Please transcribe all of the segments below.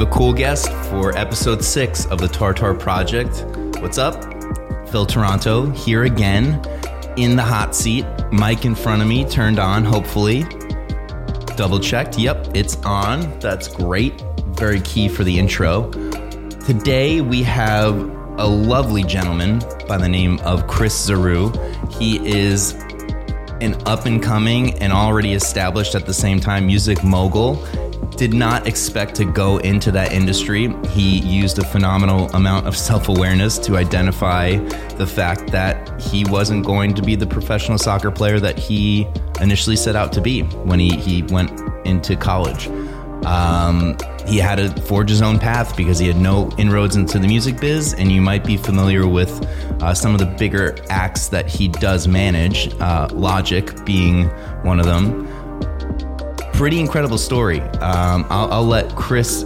have a cool guest for episode six of the Tartar Project. What's up? Phil Toronto here again in the hot seat. Mic in front of me, turned on, hopefully. Double checked. Yep, it's on. That's great. Very key for the intro. Today we have a lovely gentleman by the name of Chris Zarou. He is an up and coming and already established at the same time music mogul. Did not expect to go into that industry. He used a phenomenal amount of self awareness to identify the fact that he wasn't going to be the professional soccer player that he initially set out to be when he, he went into college. Um, he had to forge his own path because he had no inroads into the music biz, and you might be familiar with uh, some of the bigger acts that he does manage, uh, Logic being one of them. Pretty incredible story. Um, I'll, I'll let Chris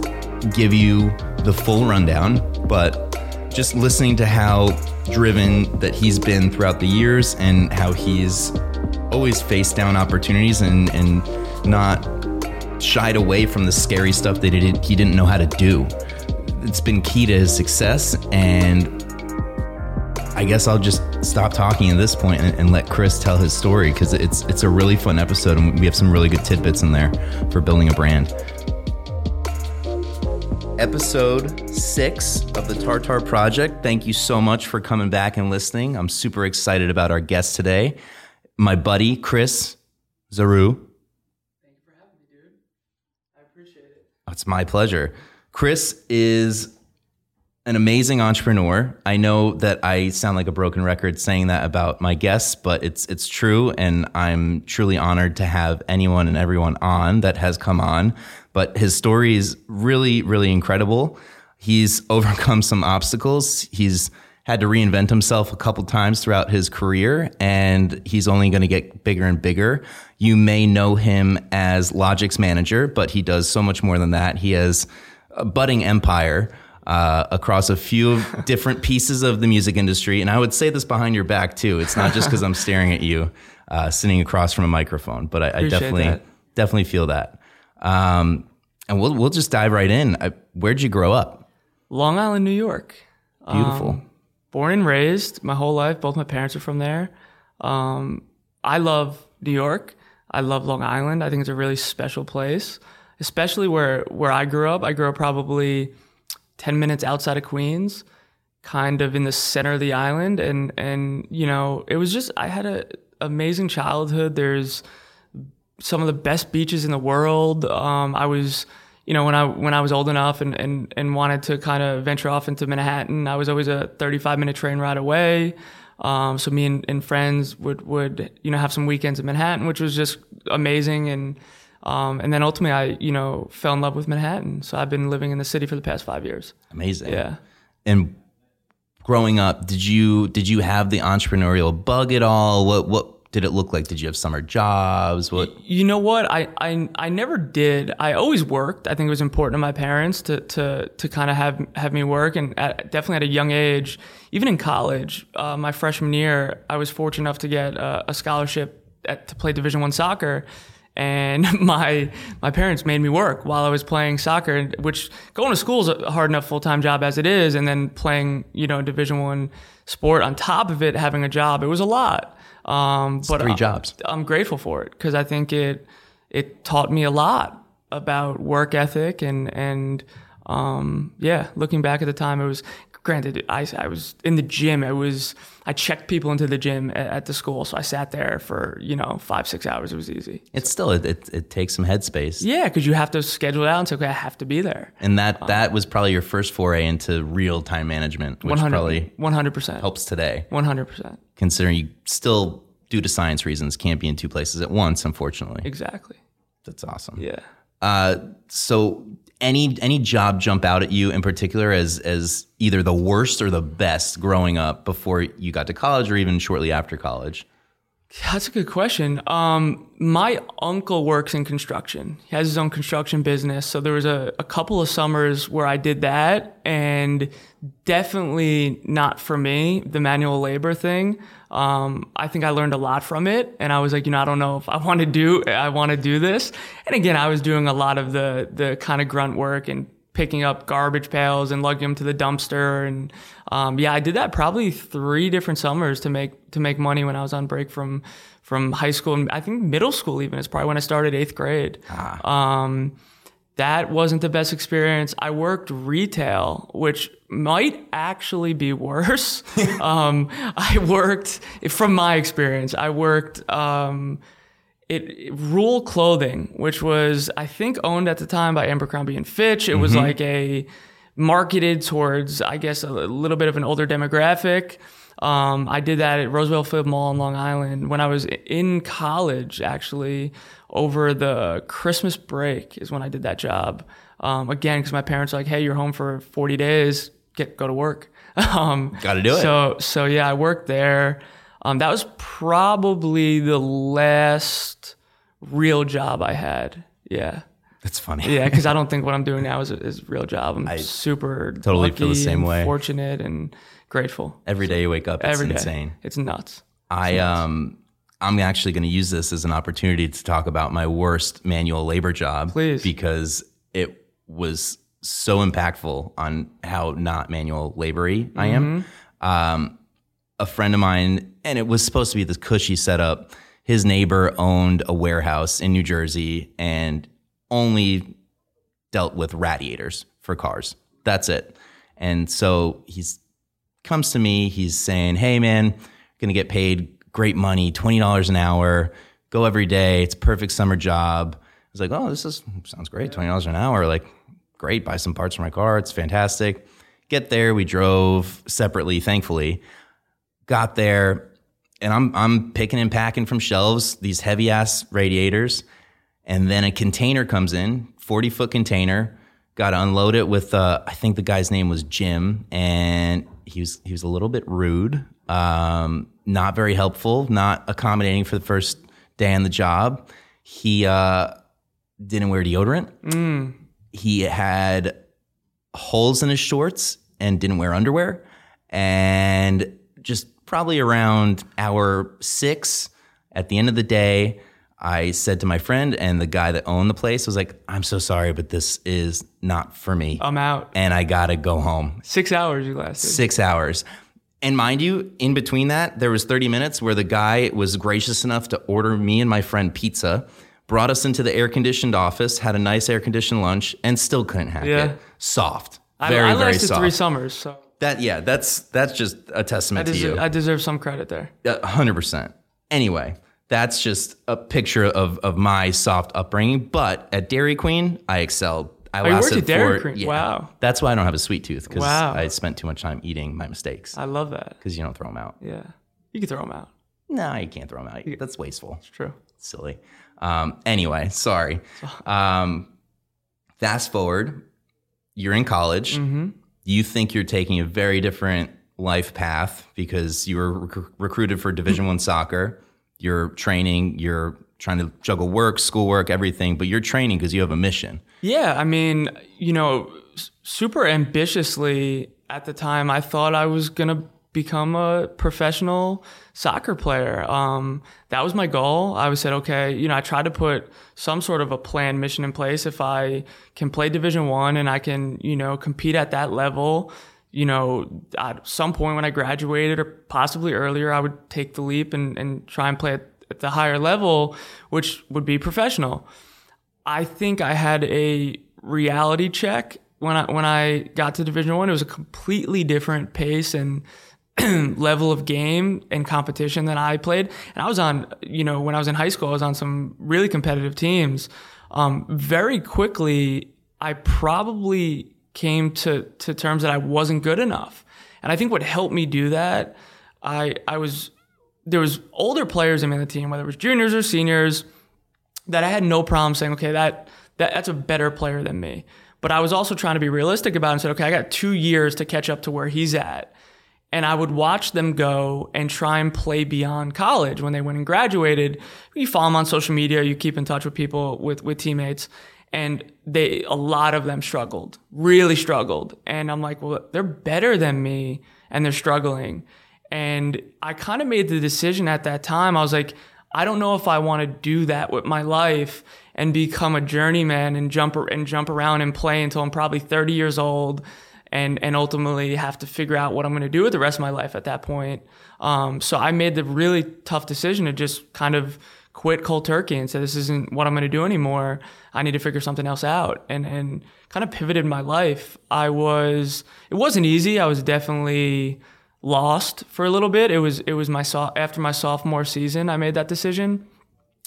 give you the full rundown, but just listening to how driven that he's been throughout the years and how he's always faced down opportunities and, and not shied away from the scary stuff that he didn't, he didn't know how to do. It's been key to his success, and guess I'll just stop talking at this point and, and let Chris tell his story because it's it's a really fun episode, and we have some really good tidbits in there for building a brand. Episode six of the Tartar Project. Thank you so much for coming back and listening. I'm super excited about our guest today, my buddy Chris Zarou. Thank you for having me, dude. I appreciate it. It's my pleasure. Chris is an amazing entrepreneur. I know that I sound like a broken record saying that about my guests, but it's it's true and I'm truly honored to have anyone and everyone on that has come on. But his story is really really incredible. He's overcome some obstacles. He's had to reinvent himself a couple times throughout his career, and he's only going to get bigger and bigger. You may know him as Logic's manager, but he does so much more than that. He has a budding empire uh, across a few different pieces of the music industry, and I would say this behind your back too. It's not just because I'm staring at you, uh, sitting across from a microphone, but I, I definitely that. definitely feel that. Um, and we'll we'll just dive right in. I, where'd you grow up? Long Island, New York. Beautiful. Um, born and raised my whole life. Both my parents are from there. Um, I love New York. I love Long Island. I think it's a really special place, especially where where I grew up. I grew up probably ten minutes outside of Queens, kind of in the center of the island, and and you know it was just I had a amazing childhood. There's some of the best beaches in the world. Um, I was you know, when I when I was old enough and and, and wanted to kind of venture off into Manhattan, I was always a 35 minute train ride away. Um, so me and, and friends would would you know have some weekends in Manhattan, which was just amazing. And um, and then ultimately, I you know fell in love with Manhattan. So I've been living in the city for the past five years. Amazing. Yeah. And growing up, did you did you have the entrepreneurial bug at all? What what did it look like? Did you have summer jobs? What? You know what? I, I I never did. I always worked. I think it was important to my parents to to to kind of have have me work, and at, definitely at a young age, even in college, uh, my freshman year, I was fortunate enough to get a, a scholarship at, to play Division One soccer. And my my parents made me work while I was playing soccer, which going to school is a hard enough full time job as it is, and then playing you know Division One sport on top of it, having a job, it was a lot. Um, but three I- jobs. I'm grateful for it because I think it it taught me a lot about work ethic and and um, yeah. Looking back at the time, it was granted I, I was in the gym. I was I checked people into the gym at, at the school, so I sat there for you know five six hours. It was easy. It's still it, it, it takes some headspace, Yeah, because you have to schedule it out and say, okay, I have to be there. and that that was probably your first foray into real time management, which probably 100 percent, helps today, 100 percent, considering you still, due to science reasons, can't be in two places at once. Unfortunately, exactly. that's awesome. Yeah. Uh, so any any job jump out at you in particular as as either the worst or the best growing up before you got to college or even shortly after college? That's a good question. Um, my uncle works in construction. He has his own construction business. So there was a, a couple of summers where I did that and definitely not for me, the manual labor thing. Um, I think I learned a lot from it and I was like, you know, I don't know if I want to do, I want to do this. And again, I was doing a lot of the, the kind of grunt work and picking up garbage pails and lugging them to the dumpster. And um, yeah, I did that probably three different summers to make to make money when I was on break from from high school and I think middle school even is probably when I started eighth grade. Um, that wasn't the best experience. I worked retail, which might actually be worse. um, I worked, from my experience, I worked um, it, it Ruehl Clothing, which was I think owned at the time by Abercrombie and Fitch. It was like a marketed towards I guess a little bit of an older demographic. Um, I did that at Roosevelt Field Mall in Long Island when I was in college. Actually, over the Christmas break is when I did that job. Um, again, because my parents were like, "Hey, you're home for 40 days. Get go to work." um, Got to do it. so so yeah, I worked there. Um, that was probably the last real job I had. Yeah, That's funny. yeah, because I don't think what I'm doing now is a, is a real job. I'm super totally feel the same way. fortunate and grateful. Every day you wake up, it's Every day, insane. it's nuts. I um I'm actually going to use this as an opportunity to talk about my worst manual labor job Please. because it was so impactful on how not manual labory I am. Mm-hmm. Um, a friend of mine, and it was supposed to be this cushy setup. His neighbor owned a warehouse in New Jersey and only dealt with radiators for cars. That's it. And so he's comes to me. He's saying, "Hey, man, gonna get paid great money, twenty dollars an hour. Go every day. It's a perfect summer job." I was like, "Oh, this is sounds great. Twenty dollars an hour. Like, great. Buy some parts for my car. It's fantastic." Get there. We drove separately, thankfully. Got there, and I'm I'm picking and packing from shelves these heavy ass radiators, and then a container comes in, forty foot container. Got to unload it with uh, I think the guy's name was Jim, and he was he was a little bit rude, um, not very helpful, not accommodating for the first day on the job. He uh, didn't wear deodorant. He had holes in his shorts and didn't wear underwear. And just probably around hour six at the end of the day, I said to my friend and the guy that owned the place, was like, I'm so sorry, but this is not for me. I'm out. and I gotta go home. Six hours you lasted. Six hours. And mind you, in between that, there was 30 minutes where the guy was gracious enough to order me and my friend pizza, brought us into the air conditioned office, had a nice air conditioned lunch, and still couldn't hack Yeah. it. Soft. I, Very, I very lasted soft. three summers, so that yeah, that's that's just a testament to deserve, you. I deserve some credit there. Hundred percent. Anyway, that's just a picture of of my soft upbringing. But at Dairy Queen, I excelled. I Oh, you worked at Dairy for- Queen? yeah. Wow. That's why I don't have a sweet tooth because Wow. I spent too much time eating my mistakes I love that. because you don't throw them out. Yeah, you can throw them out. No, you can't throw them out. That's wasteful. It's true. Silly. Um, anyway, sorry. Um, fast forward, you're in college. Mm-hmm. You think you're taking a very different life path because you were rec- recruited for Division One soccer. You're training. You're trying to juggle work, schoolwork, everything, but you're training because you have a mission. Yeah, I mean, you know, super ambitiously at the time, I thought I was gonna become a professional soccer player. Um, that was my goal. I was said, okay, you know, I tried to put some sort of a plan, mission in place. If I can play Division One and I can, you know, compete at that level, you know, at some point when I graduated or possibly earlier, I would take the leap and, and try and play at, at the higher level, which would be professional. I think I had a reality check when I when I got to Division One. It was a completely different pace and level of game and competition that I played. And I was on, you know, when I was in high school, I was on some really competitive teams. Um, very quickly, I probably came to to terms that I wasn't good enough. And I think what helped me do that, I I was there was older players in the team, whether it was juniors or seniors that I had no problem saying, okay, that, that that's a better player than me. But I was also trying to be realistic about it and said, okay, I got two years to catch up to where he's at. And I would watch them go and try and play beyond college when they went and graduated. You follow them on social media, you keep in touch with people, with, with teammates. And they, a lot of them struggled, really struggled. And I'm like, well, they're better than me and they're struggling. And I kind of made the decision at that time. I was like, I don't know if I want to do that with my life. and become a journeyman and jump and jump around and play until I'm probably 30 years old and and ultimately have to figure out what I'm going to do with the rest of my life at that point. Um, so I made the really tough decision to just kind of quit cold turkey and said, this isn't what I'm going to do anymore. I need to figure something else out and and kind of pivoted my life. I was it wasn't easy. I was definitely lost for a little bit. It was it was my so- after my sophomore season I made that decision.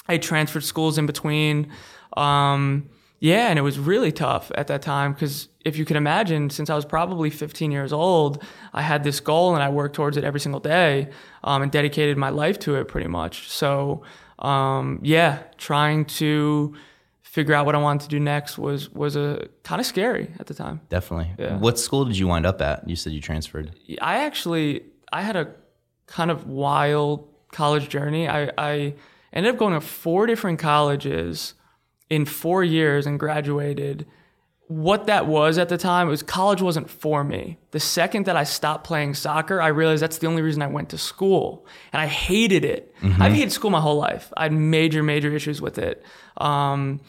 I transferred schools in between. Um, yeah, and it was really tough at that time because if you can imagine, since I was probably 15 years old, I had this goal and I worked towards it every single day um, and dedicated my life to it pretty much. So, um, yeah, trying to figure out what I wanted to do next was was a kind of scary at the time. Definitely. Yeah. What school did you wind up at? You said you transferred. I actually I had a kind of wild college journey. I, I ended up going to four different colleges in four years and graduated. What that was at the time it was college wasn't for me. The second that I stopped playing soccer, I realized that's the only reason I went to school, and I hated it. I've hated school my whole life. I had major, major issues with it, um,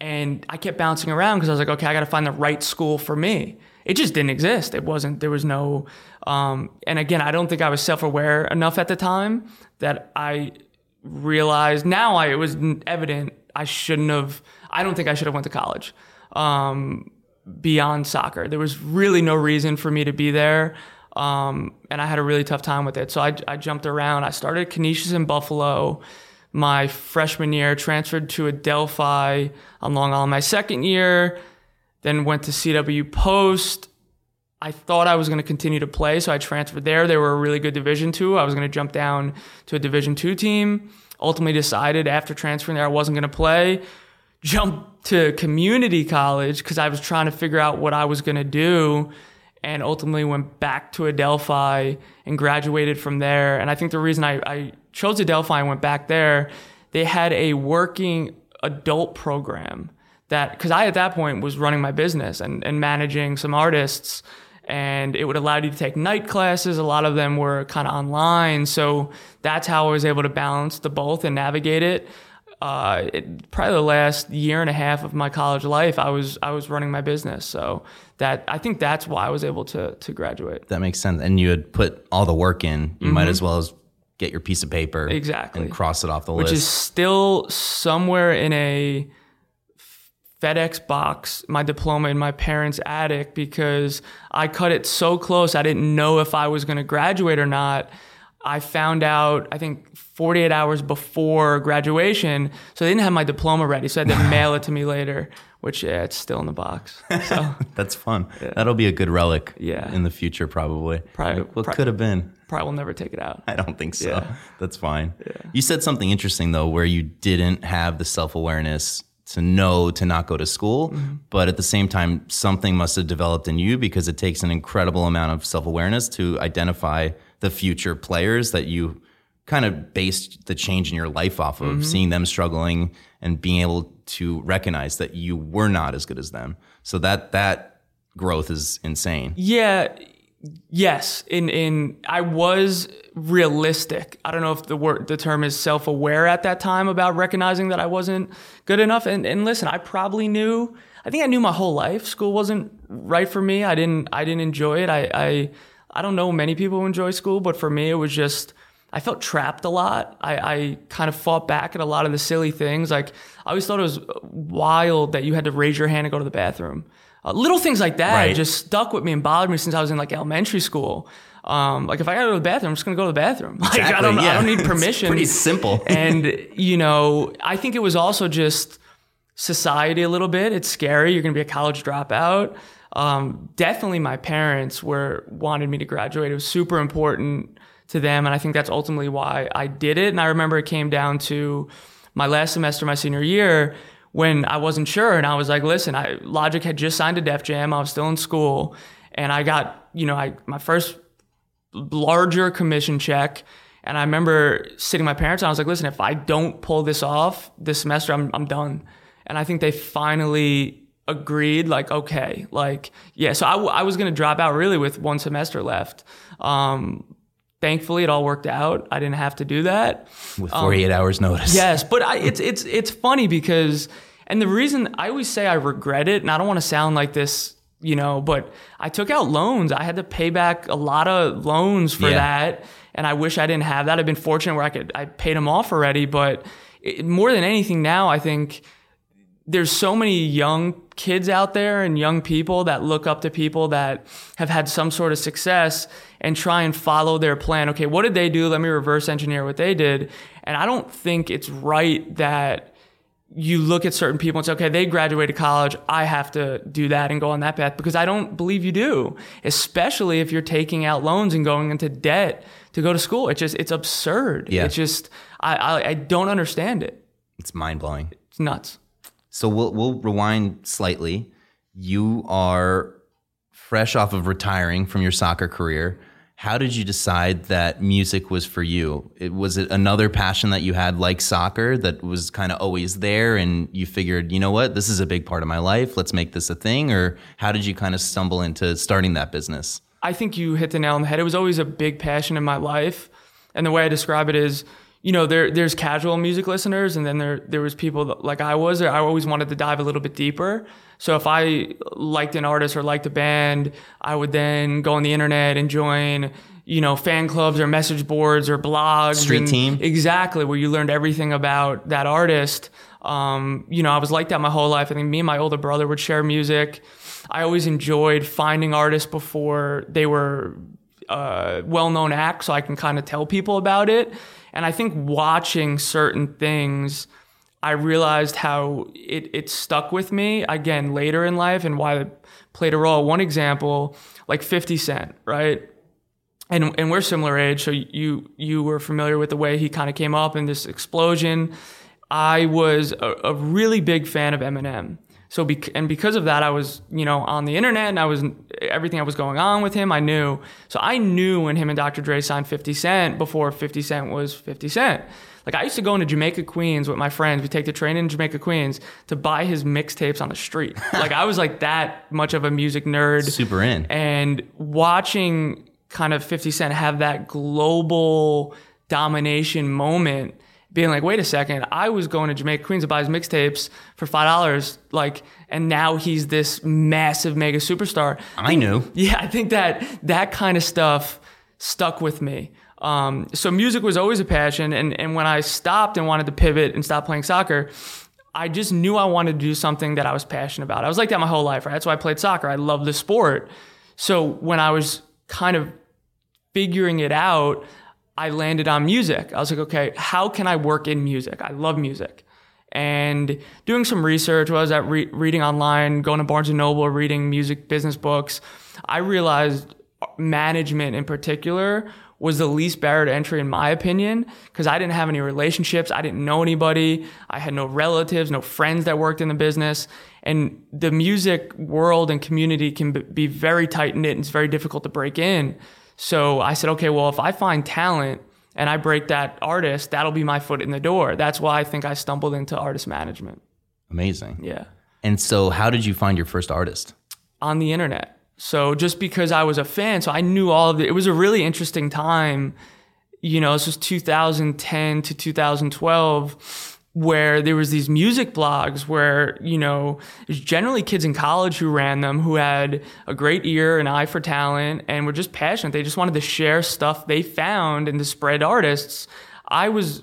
and I kept bouncing around because I was like, okay, I got to find the right school for me. It just didn't exist. It wasn't. There was no. Um, and again, I don't think I was self-aware enough at the time that I realized. Now I it was evident I shouldn't have. I don't think I should have went to college um, beyond soccer. There was really no reason for me to be there, um, and I had a really tough time with it. So I, I jumped around. I started Canisius in Buffalo my freshman year, transferred to Adelphi on Long Island my second year, then went to CW Post. I thought I was going to continue to play, so I transferred there. They were a really good Division two. I was going to jump down to a Division two team. Ultimately, decided after transferring there I wasn't going to play. Jumped to community college because I was trying to figure out what I was going to do, and ultimately went back to Adelphi and graduated from there. And I think the reason I, I chose Adelphi and went back there, they had a working adult program that because I at that point was running my business and, and managing some artists and it would allow you to take night classes. A lot of them were kind of online. So that's how I was able to balance the both and navigate it. Uh, it, probably the last year and a half of my college life, I was I was running my business. So that I think that's why I was able to to graduate. That makes sense. And you had put all the work in. You might as well as get your piece of paper Exactly. and cross it off the which list. Which is still somewhere in a FedEx box, my diploma in my parents' attic because I cut it so close. I didn't know if I was going to graduate or not. I found out, I think, 48 hours before graduation. So they didn't have my diploma ready. So I had to mail it to me later, which, yeah, it's still in the box. So That's fun. That'll be a good relic Yeah. in the future, probably. Probably- Like, what prob- could have been? probably will never take it out. I don't think so. Yeah. That's fine. You said something interesting though, where you didn't have the self awareness to know to not go to school, Mm-hmm. but at the same time, something must have developed in you because it takes an incredible amount of self awareness to identify the future players that you kind of based the change in your life off of, Mm-hmm. seeing them struggling and being able to recognize that you were not as good as them. So that that growth is insane. Yeah, yes. In in I was realistic. I don't know if the word the term is self aware at that time about recognizing that I wasn't good enough. And and listen, I probably knew. I think I knew my whole life school wasn't right for me. I didn't I didn't enjoy it. I I I don't know many people who enjoy school, but for me it was just. I felt trapped a lot. I, I kind of fought back at a lot of the silly things. Like I always thought it was wild that you had to raise your hand and go to the bathroom. Uh, little things like that Right. just stuck with me and bothered me since I was in like elementary school. Um, like if I gotta go to the bathroom, I'm just gonna go to the bathroom. Like I don't, I don't need It's permission. pretty simple. and you know, I think it was also just society a little bit. It's scary. You're gonna be a college dropout. Um, definitely, my parents were wanted me to graduate. It was super important to them, and I think that's ultimately why I did it. And I remember it came down to my last semester, my senior year, when I wasn't sure, and I was like, "Listen, I, Logic had just signed a Def Jam. I was still in school, and I got, you know, I my first larger commission check." And I remember sitting my parents, and I was like, "Listen, if I don't pull this off this semester, I'm I'm done." And I think they finally agreed, like, okay, like, yeah. So I, w- I was gonna drop out really with one semester left. Um, thankfully, it all worked out. I didn't have to do that. With um, 48 hours notice. Yes, but I, it's it's it's funny because And the reason I always say I regret it, and I don't want to sound like this, you know, but I took out loans. I had to pay back a lot of loans for Yeah. that. And I wish I didn't have that. I've been fortunate where I could, I paid them off already. But it, more than anything now, I think there's so many young kids out there and young people that look up to people that have had some sort of success and try and follow their plan. Okay, what did they do? Let me reverse engineer what they did. And I don't think it's right that you look at certain people and say, okay, they graduated college. I have to do that and go on that path because I don't believe you do, especially if you're taking out loans and going into debt to go to school. It's just, it's absurd. Yeah. It's just, I, I, I don't understand it. It's mind blowing. It's nuts. So we'll we'll rewind slightly. You are fresh off of retiring from your soccer career. How did you decide that music was for you? It, was it another passion that you had like soccer that was kind of always there and you figured, you know what, this is a big part of my life. Let's make this a thing or how did you kind of stumble into starting that business? I think you hit the nail on the head. It was always a big passion in my life. And the way I describe it is, you know, there there's casual music listeners and then there there was people that, like I was, I always wanted to dive a little bit deeper. So if I liked an artist or liked a band, I would then go on the internet and join, you know, fan clubs or message boards or blogs. Street and- team. Exactly, where you learned everything about that artist. Um, you know, I was like that my whole life. I think me and my older brother would share music. I always enjoyed finding artists before they were uh, well-known acts, so I can kind of tell people about it. And I think watching certain things, I realized how it, it stuck with me again later in life and why it played a role. One example, like 50 Cent, right? and and we're similar age, so you you were familiar with the way he kind of came up in this explosion. I was a, a really big fan of Eminem. So bec- and because of that, I was you know on the internet and I was everything that was going on with him. I knew. So I knew when him and Dr. Dre signed 50 Cent before 50 Cent was 50 Cent. Like I used to go into Jamaica Queens with my friends. We take the train in Jamaica Queens to buy his mixtapes on the street. like I was like that much of a music nerd Super in. and watching kind of 50 Cent have that global domination moment, being like, wait a second, I was going to Jamaica Queens to buy his mixtapes for five dollars, like, and now he's this massive mega superstar. I knew. Yeah, I think that that kind of stuff stuck with me. Um, so music was always a passion, and and when I stopped and wanted to pivot and stop playing soccer, I just knew I wanted to do something that I was passionate about. I was like that my whole life, right? That's why I played soccer. I love the sport. So when I was kind of figuring it out, I landed on music. I was like, okay, how can I work in music? I love music. And doing some research, I was at re- reading online, going to Barnes and Noble, reading music business books, I realized management in particular was the least barrier to entry in my opinion because I didn't have any relationships, I didn't know anybody, I had no relatives, no friends that worked in the business, and the music world and community can be very tight knit and it's very difficult to break in. So I said, okay, well if I find talent and I break that artist, that'll be my foot in the door. That's why I think I stumbled into artist management. Amazing. Yeah. And so how did you find your first artist? on the internet. So just because I was a fan, so I knew all of it. It was a really interesting time. You know, this was 2010 to 2012, where there was these music blogs where you know there's generally kids in college who ran them who had a great ear and eye for talent and were just passionate. They just wanted to share stuff they found and to spread artists. I was,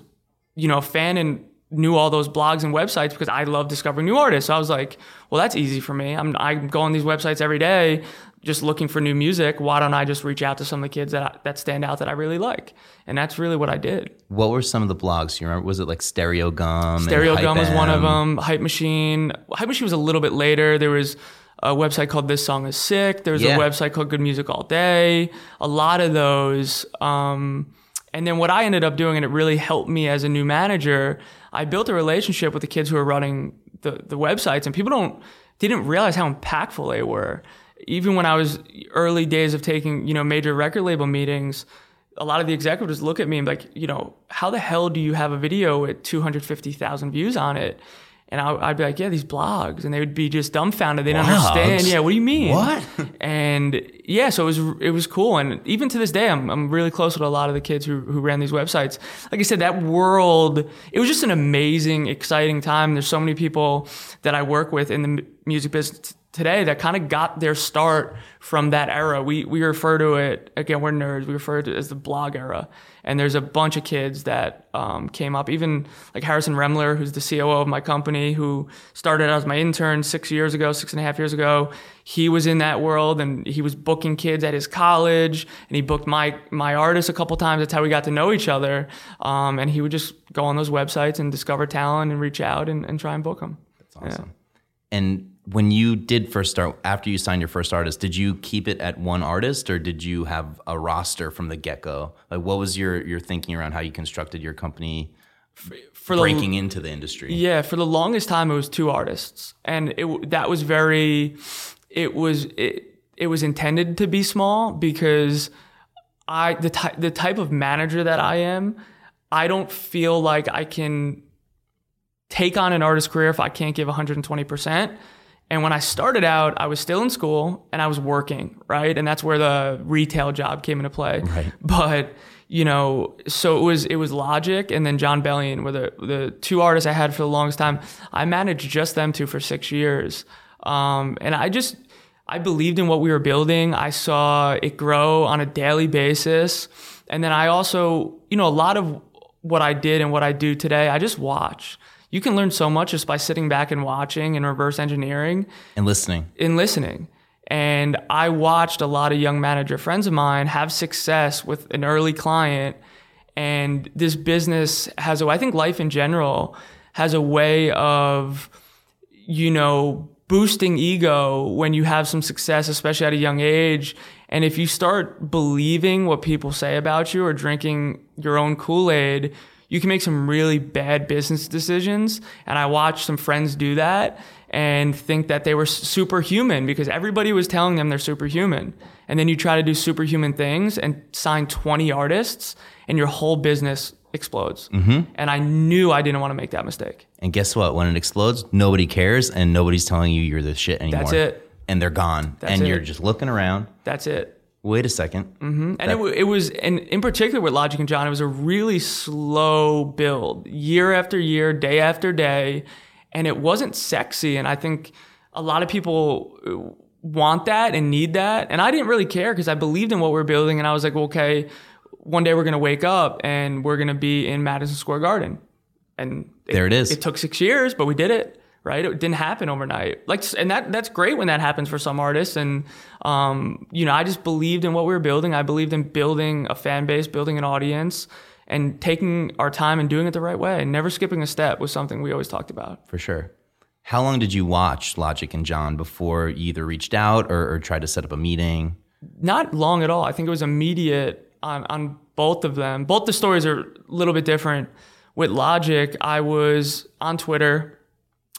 you know, a fan and knew all those blogs and websites because I love discovering new artists. So I was like, well, that's easy for me. I'm I go on these websites every day, just looking for new music. Why don't I just reach out to some of the kids that I, that stand out that I really like? And that's really what I did. What were some of the blogs? You remember? Was it like Stereogum? Stereo Gum was one of them. Hype Machine. Hype Machine was a little bit later. There was a website called This Song Is Sick. There was Yeah. a website called Good Music All Day. A lot of those. Um, and then what I ended up doing, and it really helped me as a new manager, I built a relationship with the kids who were running the, the websites, and people don't didn't realize how impactful they were. Even when I was early days of taking, you know, major record label meetings, a lot of the executives look at me and like, you know, how the hell do you have a video with 250,000 views on it? And I, I'd be like, yeah, these blogs, and they would be just dumbfounded. They Blogs? understand. Yeah, what do you mean? What? and yeah, so it was it was cool. And even to this day, I'm I'm really close with a lot of the kids who who ran these websites. Like I said, that world, it was just an amazing, exciting time. There's so many people that I work with in the music business today that kind of got their start from that era. We we refer to it again. We're nerds. We refer to it as the blog era. And there's a bunch of kids that um, came up. Even like Harrison Remler, who's the COO of my company, who started as my intern six years ago, six and a half years ago. He was in that world, and he was booking kids at his college, and he booked my my artists a couple times. That's how we got to know each other. Um, and he would just go on those websites and discover talent and reach out and, and try and book them. That's awesome. And when you did first start, after you signed your first artist, did you keep it at one artist, or did you have a roster from the get go? Like, what was your your thinking around how you constructed your company, For the breaking into the industry? Yeah, for the longest time it was two artists, and it that was very, it was it it was intended to be small because I the type the type of manager that I am, I don't feel like I can take on an artist career if I can't give 120 percent. And when I started out, I was still in school and I was working, right? And that's where the retail job came into play. Right. But you know, so it was it was Logic and then Jon Bellion were the the two artists I had for the longest time. I managed just them two for six years, um, and I just I believed in what we were building. I saw it grow on a daily basis, and then I also you know a lot of what I did and what I do today, I just watch. You can learn so much just by sitting back and watching and reverse engineering And listening. in listening. And I watched a lot of young manager friends of mine have success with an early client. And this business has a, I think life in general has a way of, you know, boosting ego when you have some success, especially at a young age. And if you start believing what people say about you or drinking your own Kool Aid, you can make some really bad business decisions. And I watched some friends do that and think that they were superhuman because everybody was telling them they're superhuman. And then you try to do superhuman things and sign 20 artists, and your whole business explodes. Mm-hmm. And I knew I didn't want to make that mistake. And guess what? When it explodes, nobody cares, and nobody's telling you you're the shit anymore. That's it. And they're gone, That's and it. you're just looking around. That's it. Wait a 2nd Mm-hmm. And it, it was, and in particular with Logic and Jon, it was a really slow build, year after year, day after day, and it wasn't sexy. And I think a lot of people uh, want that and need that, and I didn't really care because I believed in what we were building, and I was like, well, okay, one day we're gonna wake up and we're gonna be in Madison Square Garden, and There it is. It took six years, but we did it. Right, it didn't happen overnight. Like, and that that's great when that happens for some artists. And um, you know, I just believed in what we were building. I believed in building a fan base, building an audience, and taking our time and doing it the right way. And never skipping a step was something we always talked about. For sure. How long did you watch Logic and Jon before you either reached out or, or tried to set up a meeting? Not long at all. I think it was immediate on on both of them. Both the stories are a little bit different. With Logic, I was on Twitter.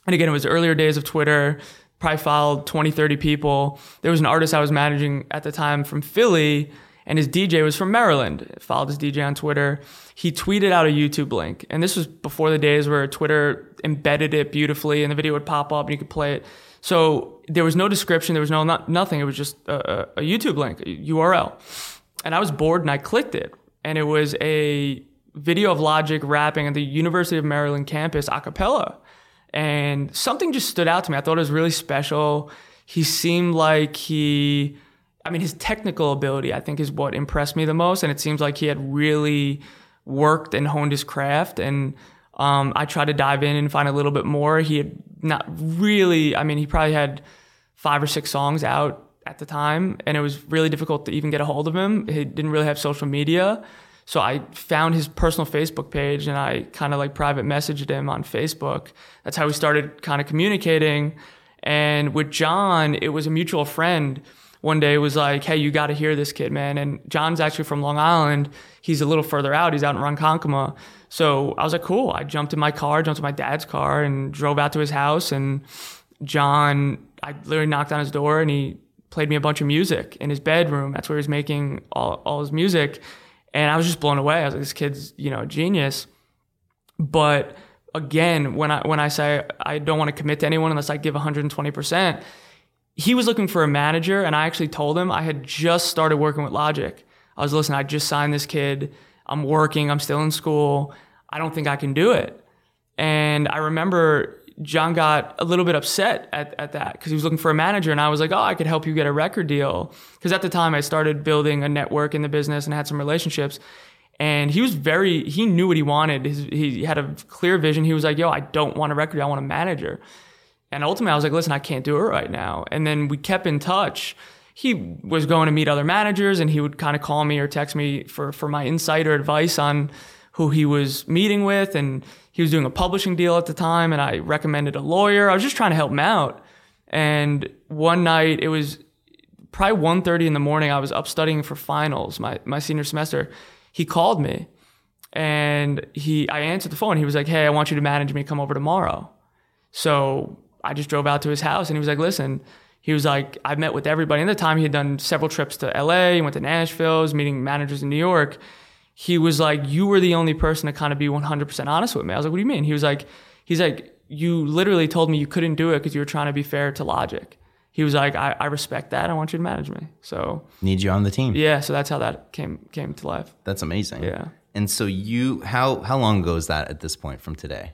And again, it was earlier days of Twitter, probably followed 20, 30 people. There was an artist I was managing at the time from Philly, and his DJ was from Maryland. I followed his DJ on Twitter. He tweeted out a YouTube link. And this was before the days where Twitter embedded it beautifully and the video would pop up and you could play it. So there was no description, there was no not, nothing. It was just a, a, a YouTube link, a URL. And I was bored and I clicked it. And it was a video of Logic rapping at the University of Maryland campus a cappella and something just stood out to me. I thought it was really special. He seemed like he, I mean, his technical ability, I think, is what impressed me the most. And it seems like he had really worked and honed his craft. And um, I tried to dive in and find a little bit more. He had not really, I mean, he probably had five or six songs out at the time, and it was really difficult to even get a hold of him. He didn't really have social media. So I found his personal Facebook page and I kind of like private messaged him on Facebook. That's how we started kind of communicating. And with Jon, it was a mutual friend. One day was like, "Hey, you got to hear this kid, man." And Jon's actually from Long Island. He's a little further out. He's out in Ronkonkoma. So I was like, "Cool." I jumped in my car, jumped in my dad's car, and drove out to his house. And Jon, I literally knocked on his door, and he played me a bunch of music in his bedroom. That's where he was making all, all his music. And I was just blown away. I was like, this kid's, you know, a genius. But again, when I when I say I don't want to commit to anyone unless I give 120 percent, he was looking for a manager, and I actually told him I had just started working with Logic. I was listen, I just signed this kid. I'm working. I'm still in school. I don't think I can do it. And I remember Jon got a little bit upset at, at that because he was looking for a manager. And I was like, oh, I could help you get a record deal. Because at the time, I started building a network in the business and had some relationships. And he was very, he knew what he wanted. His, he had a clear vision. He was like, yo, I don't want a record deal. I want a manager. And ultimately, I was like, listen, I can't do it right now. And then we kept in touch. He was going to meet other managers and he would kind of call me or text me for, for my insight or advice on who he was meeting with. And he was doing a publishing deal at the time. And I recommended a lawyer. I was just trying to help him out. And one night, it was probably 1.30 in the morning. I was up studying for finals, my, my senior semester. He called me and he, I answered the phone. He was like, hey, I want you to manage me. Come over tomorrow. So I just drove out to his house and he was like, listen, he was like, I met with everybody. And at the time, he had done several trips to LA, he went to Nashville, was meeting managers in New York. He was like, you were the only person to kind of be 100% honest with me. I was like, what do you mean? He was like, he's like, you literally told me you couldn't do it because you were trying to be fair to Logic. He was like, I, I respect that. I want you to manage me. So need you on the team. Yeah. So that's how that came, came to life. That's amazing. Yeah. And so you, how, how long ago is that at this point from today?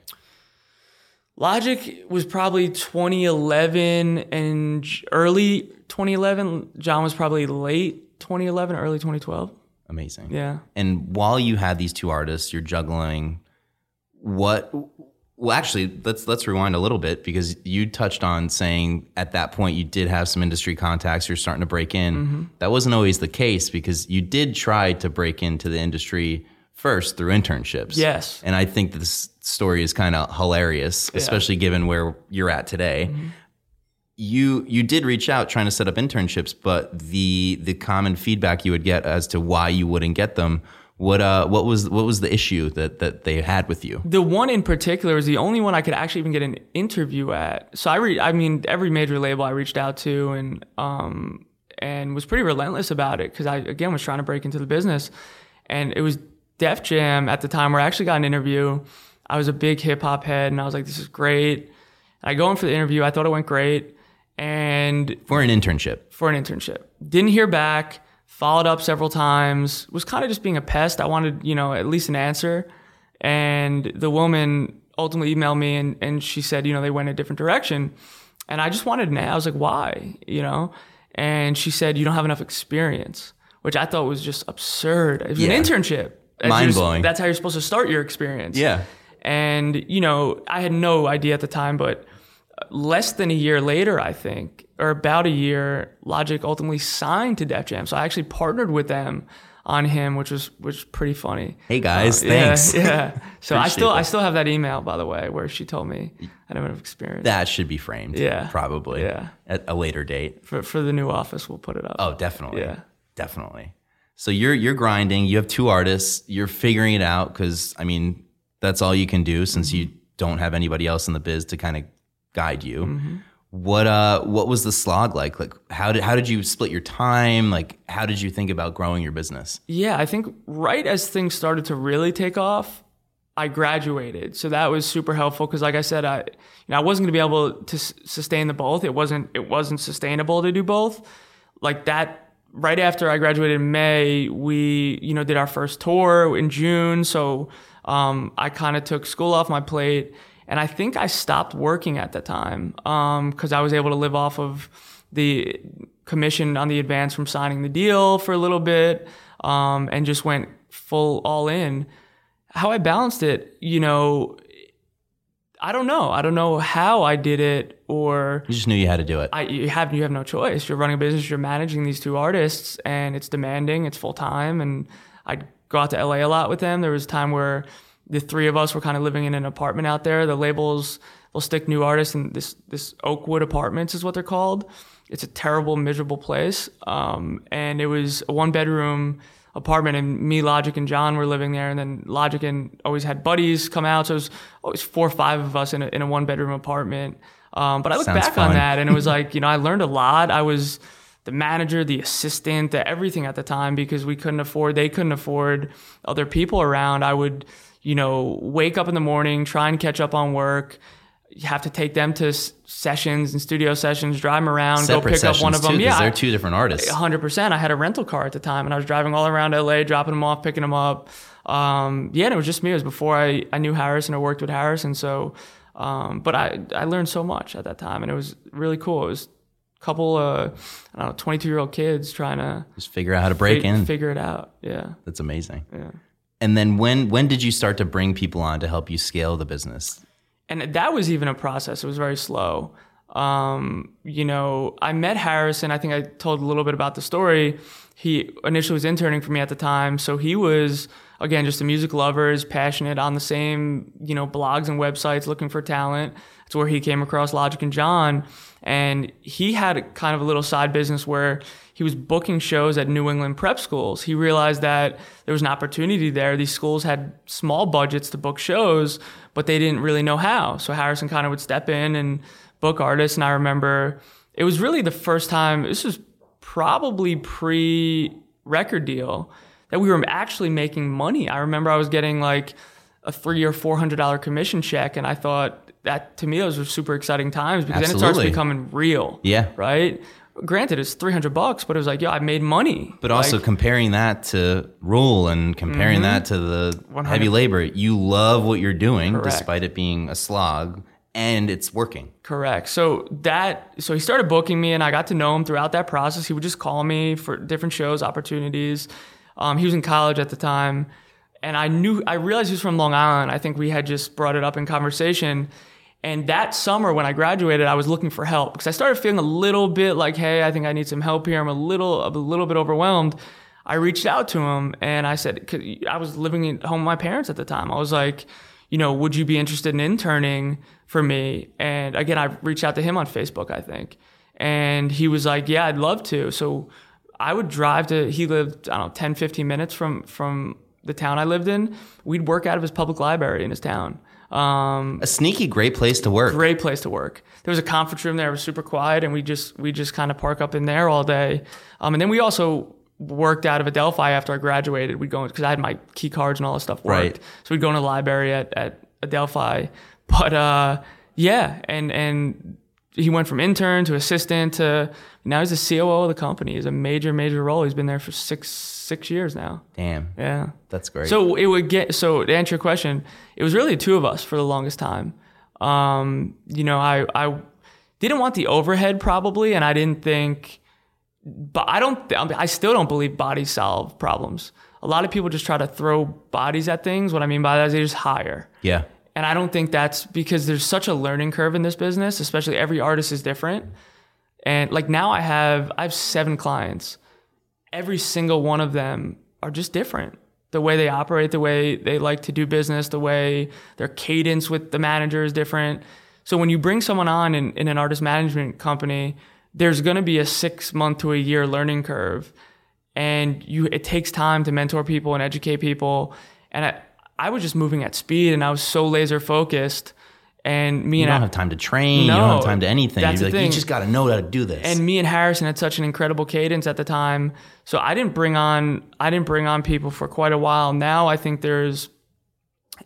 Logic was probably 2011 and early 2011. Jon was probably late 2011, early 2012. Amazing. Yeah. And while you had these two artists, you're juggling what well actually let's let's rewind a little bit because you touched on saying at that point you did have some industry contacts you're starting to break in Mm-hmm. that wasn't always the case because you did try to break into the industry first through internships Yes. and i think this story is kind of hilarious especially given where you're at today Mm-hmm. You you did reach out trying to set up internships but the the common feedback you would get as to why you wouldn't get them what uh what was what was the issue that that they had with you The one in particular was the only one I could actually even get an interview at. So I re- I mean, every major label I reached out to and um and was pretty relentless about it because I again was trying to break into the business, and it was Def Jam at the time where I actually got an interview. I was a big hip hop head, and I was like, "This is great." I go in for the interview. I thought it went great, and for an internship for an internship. Didn't hear back. Followed up several times. Was kind of just being a pest. I wanted, you know, at least an answer. And the woman ultimately emailed me and, and she said, you know, they went a different direction. And I just wanted an answer. I was like, why? You know? And she said, you don't have enough experience, which I thought was just absurd. It was Yeah. an internship. Mind blowing. That's how you're supposed to start your experience. Yeah. And, you know, I had no idea at the time, but less than a year later, I think, or about a year, Logic ultimately signed to Def Jam. So I actually partnered with them on him, which was which was pretty funny. Hey guys, Uh, yeah, thanks. Yeah. So I still I still have that email, by the way, where she told me I don't have experience. That should be framed. Yeah. Probably. Yeah. At a later date. For for the new office, we'll put it up. Oh, definitely. Yeah. Definitely. So you're you're grinding. You have two artists. You're figuring it out because I mean that's all you can do since you don't have anybody else in the biz to kind of guide you. Mm-hmm. What uh what was the slog like? Like how did how did you split your time? Like how did you think about growing your business? Yeah, I think right as things started to really take off, I graduated. So that was super helpful because, like I said, I you know I wasn't going to be able to s- sustain the both. It wasn't it wasn't sustainable to do both. Like that. Right after I graduated in May, we you know did our first tour in June. So um, I kind of took school off my plate, and I think I stopped working at the time because I was able to live off of the commission on the advance from signing the deal for a little bit um, and just went full all in. How I balanced it, you know, I don't know. I don't know how I did it or You just knew you had to do it. I you have you have no choice. You're running a business, you're managing these two artists and it's demanding, it's full time and I'd go out to LA a lot with them. There was a time where the three of us were kind of living in an apartment out there. The labels will stick new artists in this this Oakwood Apartments is what they're called. It's a terrible, miserable place. Um, and it was a one bedroom apartment and me, Logic, and Jon were living there. And then Logic and always had buddies come out. So it was always four or five of us in a, in a one bedroom apartment. Um, but I look Sounds back fun. on that and it was like, you know, I learned a lot. I was the manager, the assistant, the everything at the time because we couldn't afford, they couldn't afford other people around. I would, you know, wake up in the morning, try and catch up on work. You have to take them to s- sessions and studio sessions, drive them around, Separate go pick up one of them. too, yeah, they're two different artists. hundred percent. I had a rental car at the time, and I was driving all around LA, dropping them off, picking them up. Um, yeah, and it was just me. It was before I, I knew Harrison or worked with Harrison. So, um, but I I learned so much at that time, and it was really cool. It was a couple uh, I don't know, twenty two year old kids trying to Just figure out how to break fi- in. figure it out. Yeah, That's amazing. yeah. And then when when did you start to bring people on to help you scale the business? and that was even a process. It was very slow. Um, you know, I met Harrison. I think I told a little bit about the story. He initially was interning for me at the time, so he was again just a music lover, is passionate on the same you know blogs and websites looking for talent. That's where he came across Logic and Jon, and he had kind of a little side business where he was booking shows at New England prep schools. He realized that there was an opportunity there. These schools had small budgets to book shows, but they didn't really know how. So Harrison kind of would step in and book artists. And I remember it was really the first time, this was probably pre record deal, that we were actually making money. I remember I was getting like a three or four hundred dollar commission check, and I thought that to me those were super exciting times because then it starts becoming real. Yeah. Right. Granted, it's three hundred bucks, but it was like, yo, I made money. But also Like, comparing that to Ruehl and comparing that to the 100. heavy labor, you love what you're doing Correct. despite it being a slog and it's working. Correct. So that so he started booking me, and I got to know him throughout that process. He would just call me for different shows, opportunities. Um, he was in college at the time, and I knew I realized he was from Long Island. I think we had just brought it up in conversation. And that summer when I graduated, I was looking for help because I started feeling a little bit like, hey, I think I need some help here. I'm a little a little bit overwhelmed. I reached out to him and I said, I was living at home with my parents at the time. I was like, you know, would you be interested in interning for me? And again, I reached out to him on Facebook, I think. And he was like, yeah, I'd love to. So I would drive to, he lived, I don't know, 10, 15 minutes from, from the town I lived in. We'd work out of his public library in his town. Um, A sneaky great place to work. great place to work. There was a conference room there, it was super quiet, and we just we just kind of park up in there all day. Um, and then we also worked out of Adelphi after I graduated. We'd go because I had my key cards and all this stuff worked. Right. So we'd go in the library at at Adelphi. But uh, yeah, and and he went from intern to assistant to now he's the COO of the company. He's a major major role. He's been there for six six years now. Damn. Yeah. That's great. So it would get so to answer your question, it was really two of us for the longest time. Um, you know, I I didn't want the overhead probably, and I didn't think, but I don't. I still don't believe bodies solve problems. A lot of people just try to throw bodies at things. What I mean by that is they just hire. yeah. And I don't think that's because there's such a learning curve in this business, especially every artist is different. And like now I have I have seven clients. Every single one of them are just different. The way they operate, the way they like to do business, the way their cadence with the manager is different. So when you bring someone on in, in an artist management company, there's gonna be a six month to a year learning curve. And you it takes time to mentor people and educate people. And I, I was just moving at speed and I was so laser focused. And me You and don't I, have time to train. you don't No, have time to anything. that's You're the like, you just got to know how to do this. and me and Harrison had such an incredible cadence at the time. So I didn't bring on I didn't bring on people for quite a while. Now I think there's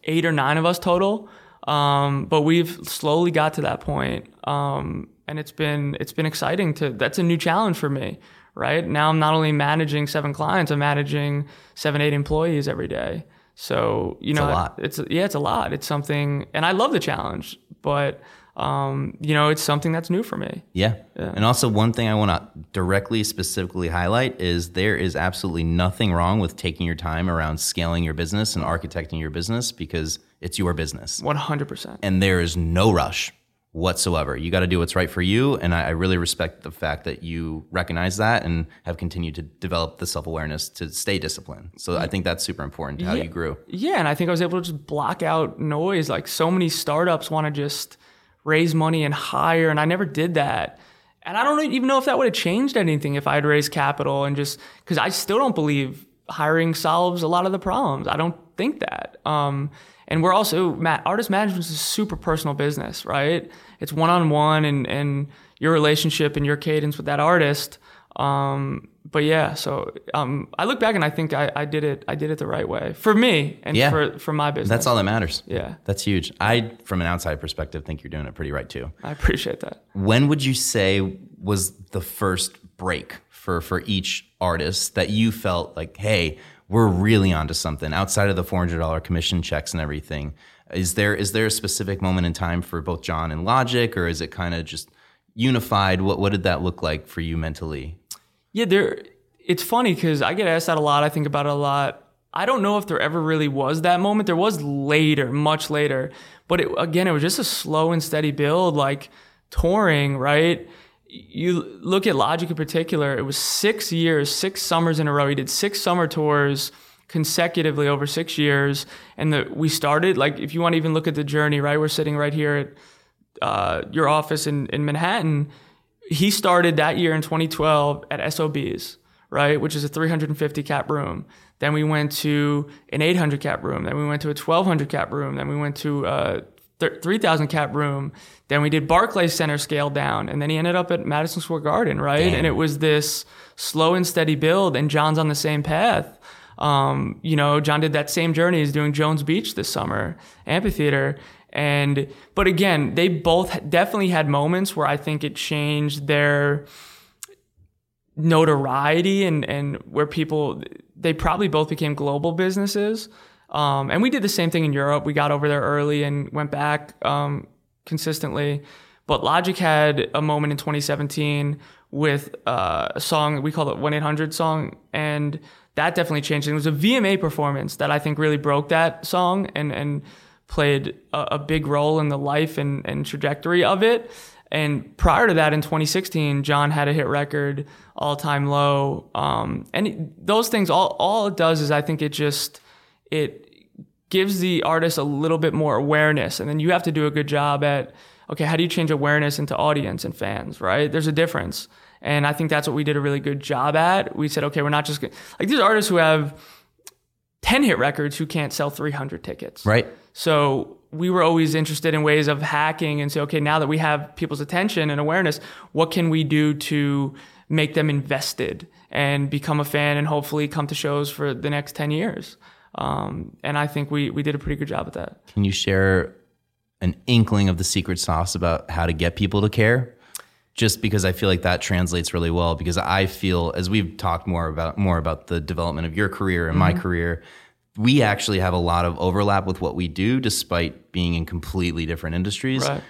eight or nine of us total. Um, but we've slowly got to that point. Um, and it's been it's been exciting to that's a new challenge for me. Right now, I'm not only managing seven clients, I'm managing seven, eight employees every day. So you know, a lot. it's yeah, it's a lot. It's something, and I love the challenge, but um, you know, it's something that's new for me. Yeah. And also, one thing I want to directly, specifically highlight is there is absolutely nothing wrong with taking your time around scaling your business and architecting your business because it's your business. One hundred percent. And there is no rush whatsoever. You got to do what's right for you. And I, I really respect the fact that you recognize that and have continued to develop the self awareness to stay disciplined. So I think that's super important to how you grew. Yeah, and I think I was able to just block out noise. Like so many startups want to just raise money and hire, and I never did that. And I don't even know if that would have changed anything if I had raised capital and just because I still don't believe hiring solves a lot of the problems. I don't think that. Um, and we're also Matt, artist management is a super personal business, right? It's one on one and and your relationship and your cadence with that artist. Um, but yeah, so um, I look back and I think I, I did it. I did it the right way for me and Yeah. for for my business. That's all that matters. Yeah, That's huge. I, from an outside perspective, think you're doing it pretty right too. I appreciate that. When would you say was the first break for for each artist that you felt like, hey, we're really onto something outside of the four hundred dollar commission checks and everything? Is there is there a specific moment in time for both Jon and Logic, or is it kind of just unified? What what did that look like for you mentally? Yeah, there. It's funny because I get asked that a lot. I think about it a lot. I don't know if there ever really was that moment. There was later, much later, but it, again, it was just a slow and steady build, like touring. Right? You look at Logic in particular. It was six years, six summers in a row. He did six summer tours consecutively over six years, and the we started like if you want to even look at the journey. Right? We're sitting right here at uh, your office in in Manhattan he started that year in 2012 at SOBs, right, which is a 350 cap room. Then we went to an 800 cap room. Then we went to a 1200 cap room. Then we went to a th- 3000 cap room. Then we did Barclays Center scale down, and then he ended up at Madison Square Garden, right? Damn. And it was this slow and steady build, and Jon's on the same path. Um, you know, Jon did that same journey. He's doing Jones Beach this summer, amphitheater. And, but again, they both definitely had moments where I think it changed their notoriety and, and where people, they probably both became global businesses. Um, and we did the same thing in Europe. We got over there early and went back, um, consistently. But Logic had a moment in 2017 with uh, a song we call it 1 800 song, and that definitely changed. It was a VMA performance that I think really broke that song and and played a, a big role in the life and, and trajectory of it. And prior to that, in 2016, Jon had a hit record, All Time Low, um, and it- those things. All all it does is I think it just it gives the artist a little bit more awareness and then you have to do a good job at okay how do you change awareness into audience and fans right there's a difference and i think that's what we did a really good job at we said okay we're not just gonna, like these artists who have 10 hit records who can't sell 300 tickets Right. so we were always interested in ways of hacking and say, okay, now that we have people's attention and awareness, what can we do to make them invested and become a fan and hopefully come to shows for the next 10 years? Um, and I think we, we did a pretty good job at that. Can you share an inkling of the secret sauce about how to get people to care? Just because I feel like that translates really well. Because I feel, as we've talked more about more about the development of your career and my career, we actually have a lot of overlap with what we do, despite being in completely different industries. Right.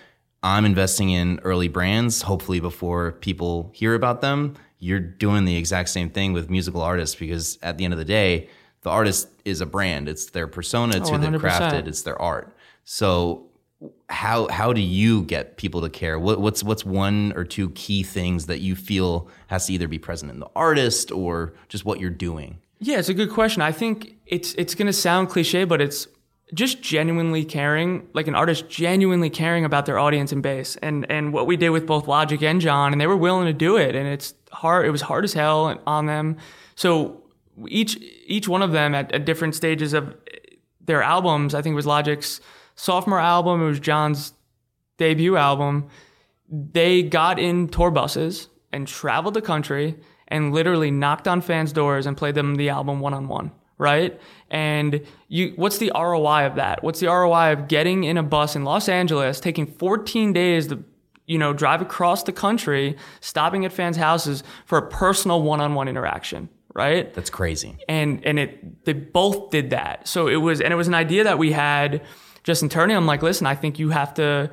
I'm investing in early brands, hopefully before people hear about them. You're doing the exact same thing with musical artists because at the end of the day, the artist is a brand. It's their persona, it's Oh, who they've crafted, it's their art. So how how do you get people to care? What, what's what's one or two key things that you feel has to either be present in the artist or just what you're doing? Yeah, it's a good question. I think it's it's gonna sound cliche, but it's just genuinely caring, like an artist genuinely caring about their audience and base. And and what we did with both Logic and Jon, and they were willing to do it. And it's hard. It was hard as hell on them. So each each one of them at, at different stages of their albums. I think it was Logic's sophomore album. It was Jon's debut album. They got in tour buses and traveled the country and literally knocked on fans' doors and played them the album one on one, right? And you, what's the ROI of that? What's the ROI of getting in a bus in Los Angeles, taking 14 days to, you know, drive across the country, stopping at fans' houses for a personal one on one interaction, right? That's crazy. and and it they both did that. So it was and it was an idea that we had just internally. I'm like, listen, I think you have to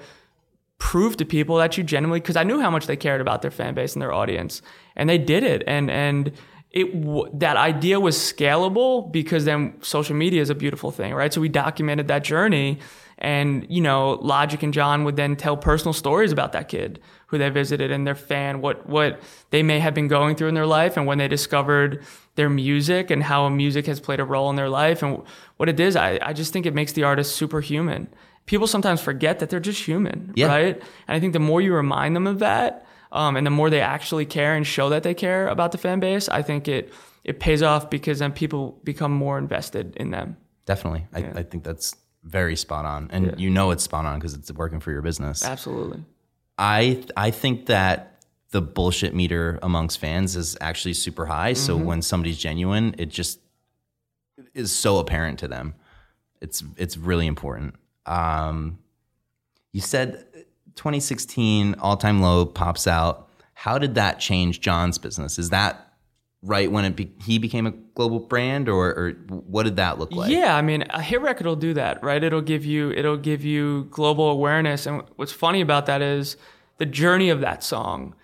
prove to people that you genuinely because I knew how much they cared about their fan base and their audience, and they did it. And and it w- that idea was scalable because then social media is a beautiful thing, right? So we documented that journey. And you know, Logic and Jon would then tell personal stories about that kid who they visited and their fan, what what they may have been going through in their life, and when they discovered their music and how music has played a role in their life and what it is. I, I just think it makes the artist superhuman. People sometimes forget that they're just human, Yeah. right? And I think the more you remind them of that, um, and the more they actually care and show that they care about the fan base, I think it it pays off because then people become more invested in them. Definitely. I, I think that's very spot on. And you know it's spot on because it's working for your business. Absolutely. I I think that the bullshit meter amongst fans is actually super high. So when somebody's genuine, it just is so apparent to them. It's it's really important. Um, you said 2016 all time low pops out. How did that change Jon's business? Is that right when it be, he became a global brand, or, or what did that look like? Yeah, I mean, a hit record will do that, right? It'll give you it'll give you global awareness. And what's funny about that is the journey of that song.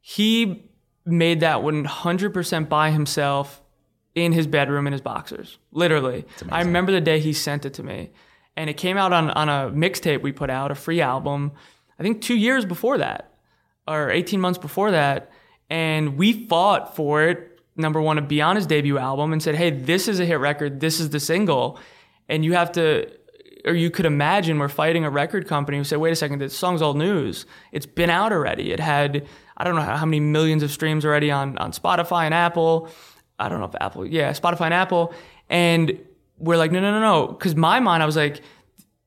He made that 100% by himself in his bedroom in his boxers. Literally. I remember the day he sent it to me. And it came out on, on a mixtape we put out, a free album, I think two years before that, or 18 months before that. And we fought for it, number one, to be on his debut album and said, hey, this is a hit record, this is the single. And you have to, or you could imagine we're fighting a record company who said, wait a second, this song's old news. It's been out already. It had, I don't know how many millions of streams already on, on Spotify and Apple. I don't know if Apple, yeah, Spotify and Apple. And we're like, no, no, no, no. Because my mind, I was like,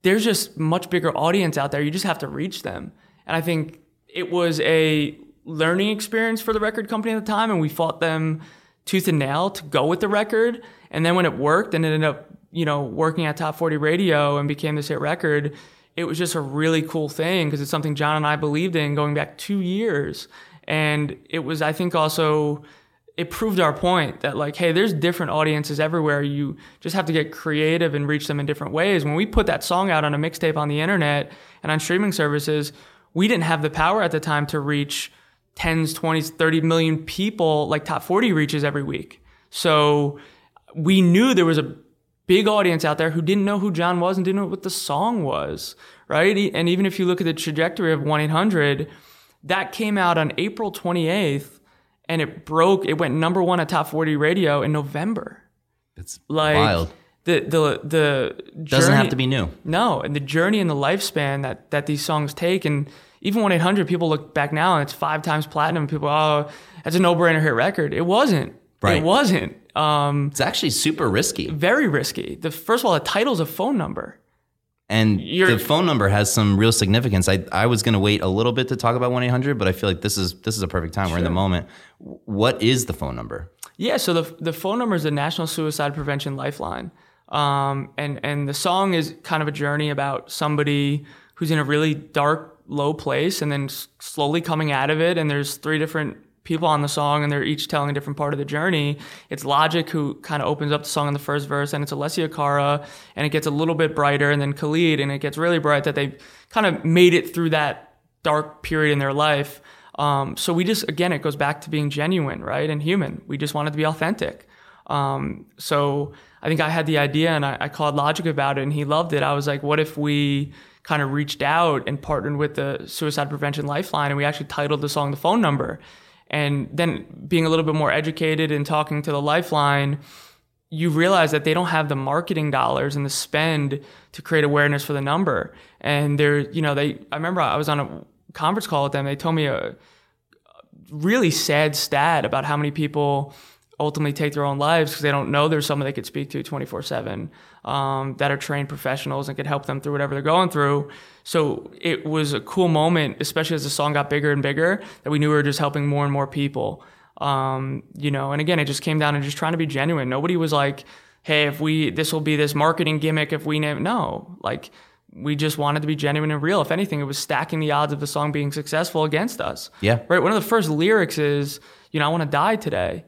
there's just much bigger audience out there. You just have to reach them. And I think it was a learning experience for the record company at the time, and we fought them tooth and nail to go with the record. And then when it worked and it ended up, you know, working at Top 40 Radio and became this hit record, it was just a really cool thing because it's something Jon and I believed in going back two years. And it was, I think, also it proved our point that like hey there's different audiences everywhere you just have to get creative and reach them in different ways when we put that song out on a mixtape on the internet and on streaming services we didn't have the power at the time to reach 10s 20s 30 million people like top 40 reaches every week so we knew there was a big audience out there who didn't know who jon was and didn't know what the song was right and even if you look at the trajectory of 1-800 that came out on april 28th and it broke. It went number one at Top 40 Radio in November. It's Like wild. The the the Doesn't journey- have to be new. no, and the journey and the lifespan that that these songs take, and even one eight hundred people look back now and it's five times platinum. People, oh, that's a no brainer hit record. It wasn't. Right. It wasn't. Um, It's actually super risky. very risky. The first of all, the title's a phone number. And You're- the phone number has some real significance. I, I was going to wait a little bit to talk about 1 800, but I feel like this is this is a perfect time. We're in the moment. What is the phone number? Yeah, so the the phone number is the National Suicide Prevention Lifeline, um, and and the song is kind of a journey about somebody who's in a really dark, low place, and then s- slowly coming out of it. And there's three different people on the song, and they're each telling a different part of the journey. It's Logic who kind of opens up the song in the first verse, and it's Alessia Cara, and it gets a little bit brighter, and then Khalid, and it gets really bright that they kind of made it through that dark period in their life. Um, so we just, again, it goes back to being genuine, right? And human. We just wanted to be authentic. Um, so I think I had the idea and I, I called Logic about it and he loved it. I was like, what if we kind of reached out and partnered with the Suicide Prevention Lifeline and we actually titled the song The Phone Number? And then being a little bit more educated and talking to the Lifeline, you realize that they don't have the marketing dollars and the spend to create awareness for the number. And they're, you know, they, I remember I was on a conference call with them. They told me a really sad stat about how many people ultimately take their own lives because they don't know there's someone they could speak to 24 7 um, that are trained professionals and could help them through whatever they're going through. So it was a cool moment, especially as the song got bigger and bigger, that we knew we were just helping more and more people. Um, you know, and again, it just came down to just trying to be genuine. Nobody was like, hey, if we, this will be this marketing gimmick if we name, no, like, we just wanted to be genuine and real. If anything, it was stacking the odds of the song being successful against us. Yeah. Right. One of the first lyrics is, you know, I want to die today.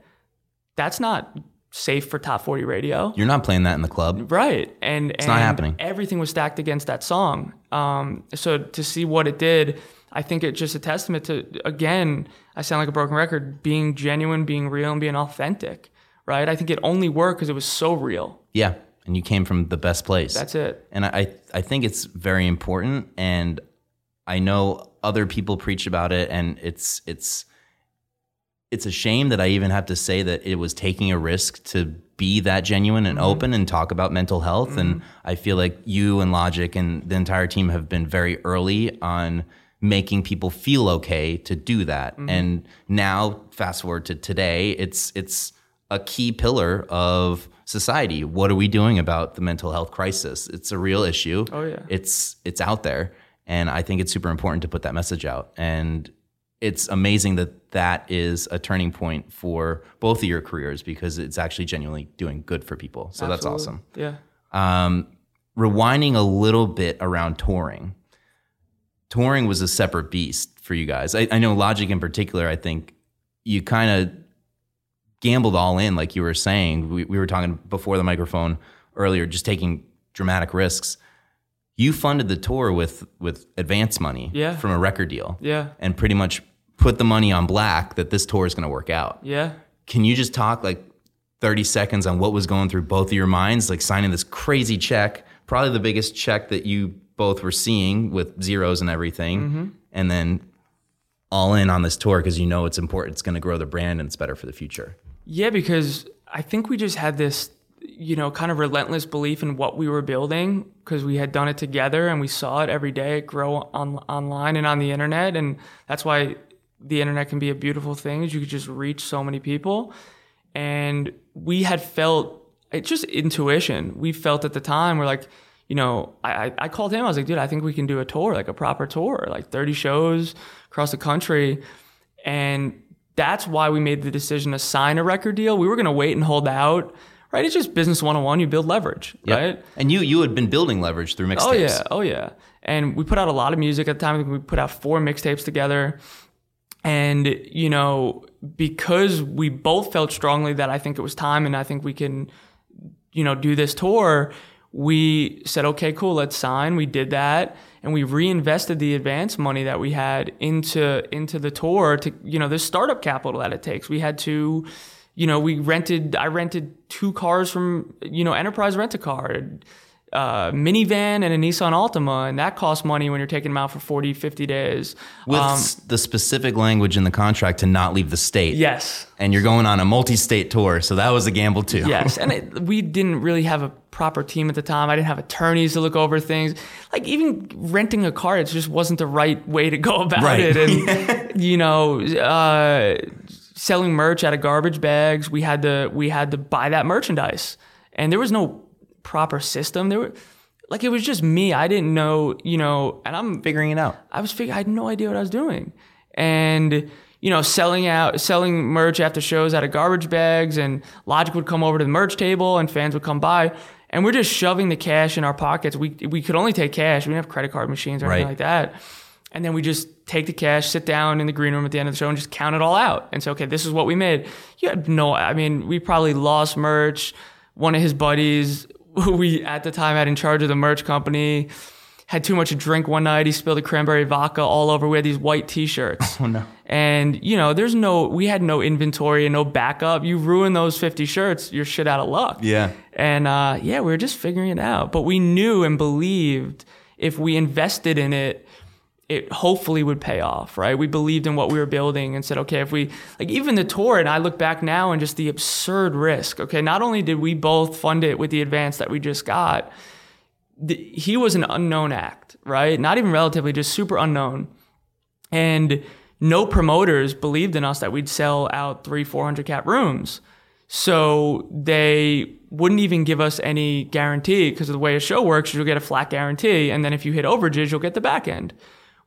That's not safe for top 40 radio. You're not playing that in the club. Right. And it's not happening. Everything was stacked against that song. Um, so to see what it did, I think it's just a testament to, again, I sound like a broken record, being genuine, being real, and being authentic. Right. I think it only worked because it was so real. Yeah. And you came from the best place. That's it. And I, I think it's very important. And I know other people preach about it, and it's it's it's a shame that I even have to say that it was taking a risk to be that genuine and mm-hmm. open and talk about mental health. And mm-hmm. I feel like you and Logic and the entire team have been very early on making people feel okay to do that. Mm-hmm. And now, fast forward to today, it's it's a key pillar of society. What are we doing about the mental health crisis? It's a real issue. Oh, yeah. It's it's out there. And I think it's super important to put that message out. And it's amazing that that is a turning point for both of your careers because it's actually genuinely doing good for people. So that's awesome. Yeah. Um, rewinding a little bit around touring, touring was a separate beast for you guys. I, I know Logic in particular, I think you kind of gambled all in, like you were saying. We, we were talking before the microphone earlier, just taking dramatic risks. You funded the tour with with advance money Yeah. from a record deal Yeah. and pretty much put the money on black that this tour is going to work out. Yeah. Can you just talk like 30 seconds on what was going through both of your minds, like signing this crazy check, probably the biggest check that you both were seeing with zeros and everything, mm-hmm. and then all in on this tour because you know it's important, it's going to grow the brand and it's better for the future. Yeah, because I think we just had this, you know, kind of relentless belief in what we were building because we had done it together and we saw it every day grow on online and on the internet, and that's why the internet can be a beautiful thing. Is you could just reach so many people, and we had felt it's just intuition. We felt at the time we're like. You know, I, I I called him. I was like, dude, I think we can do a tour, like a proper tour, like 30 shows across the country. And that's why we made the decision to sign a record deal. We were going to wait and hold out, right? It's just business 101. You build leverage, right? And you you had been building leverage through mixtapes. Oh, yeah. Oh, yeah. And we put out a lot of music at the time. We put out four mixtapes together. And, you know, because we both felt strongly that I think it was time and I think we can, you know, do this tour, we said, okay, cool, let's sign. We did that. And we reinvested the advance money that we had into into the tour to, you know, the startup capital that it takes. We had to, you know, we rented I rented two cars from, you know, Enterprise Rent a Car uh, minivan and a Nissan Altima, and that costs money when you're taking them out for 40, 50 days. With Um, s- the specific language in the contract to not leave the state. yes, And you're going on a multi-state tour, so that was a gamble too. yes. And it, we didn't really have a proper team at the time. I didn't have attorneys to look over things. Like even renting a car, it just wasn't the right way to go about Right. it. And you know, uh, selling merch out of garbage bags, we had to we had to buy that merchandise, and there was no proper system. There were like it was just me. I didn't know, you know, and I'm Figuring it out. I was figuring I had no idea what I was doing. And you know, selling out selling merch after shows out of garbage bags and Logic would come over to the merch table and fans would come by and we're just shoving the cash in our pockets. We we could only take cash. We didn't have credit card machines or anything like that. And then we just take the cash, sit down in the green room at the end of the show and just count it all out and say, okay, this is what we made. You had no, I mean, we probably lost merch. One of his buddies, we at the time had in charge of the merch company, had too much to drink one night. He spilled the cranberry vodka all over. We had these white t-shirts. Oh no. And, you know, there's no, we had no inventory and no backup. You ruin those 50 shirts, you're shit out of luck. Yeah. And, uh, yeah, we were just figuring it out. But we knew and believed if we invested in it, it hopefully would pay off, right? We believed in what we were building and said, okay, if we, like even the tour, and I look back now and just the absurd risk, okay, not only did we both fund it with the advance that we just got, the, he was an unknown act, right? Not even relatively, just super unknown. And no promoters believed in us that we'd sell out three, 400 cap rooms. So they wouldn't even give us any guarantee because of the way a show works, you'll get a flat guarantee. And then if you hit overages, you'll get the back end.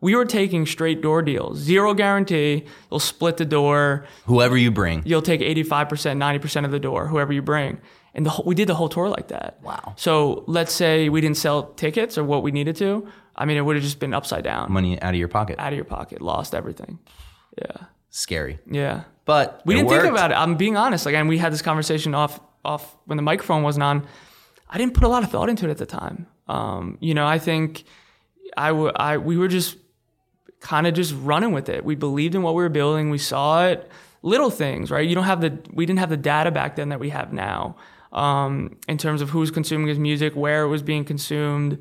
We were taking straight door deals, zero guarantee. You'll split the door. Whoever you bring. You'll take 85%, 90% of the door, whoever you bring. And the whole, we did the whole tour like that. Wow. So let's say we didn't sell tickets or what we needed to. I mean, it would have just been upside down, Money out of your pocket. out of your pocket, lost everything. Yeah. Scary. Yeah. But We didn't worked. think about it. I'm being honest. Like, and we had this conversation off off when the microphone wasn't on. I didn't put a lot of thought into it at the time. Um, you know, I think I, w- I we were just kind of just running with it. We believed in what we were building. We saw it. Little things, right? You don't have the we didn't have the data back then that we have now um, in terms of who's consuming his music, where it was being consumed.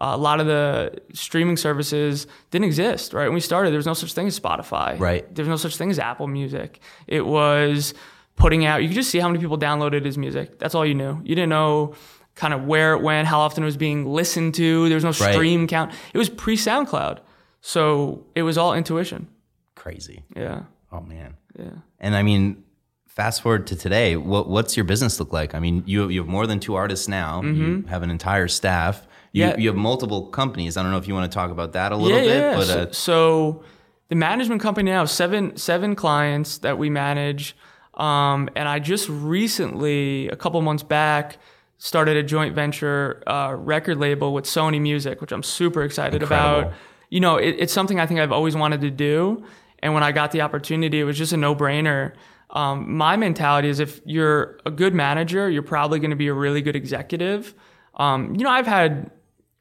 Uh, a lot of the streaming services didn't exist, right? When we started, there was no such thing as Spotify. Right. There was no such thing as Apple Music. It was putting out, you could just see how many people downloaded his music. That's all you knew. You didn't know kind of where it went, how often it was being listened to. There was no Right. stream count. It was pre SoundCloud. So it was all intuition. Crazy. Yeah. Oh man. Yeah. And I mean, fast forward to today. What what's your business look like? I mean, you you have more than two artists now. You have an entire staff. You, Mm-hmm. Yeah. you have multiple companies. I don't know if you want to talk about that a little yeah, bit, yeah. but so, uh, so the management company now seven seven clients that we manage, um, and I just recently, a couple months back, started a joint venture uh, record label with Sony Music, which I'm super excited Incredible. about. You know, it, it's something I think I've always wanted to do, and when I got the opportunity, it was just a no brainer. Um, my mentality is if you're a good manager, you're probably going to be a really good executive. Um, you know, I've had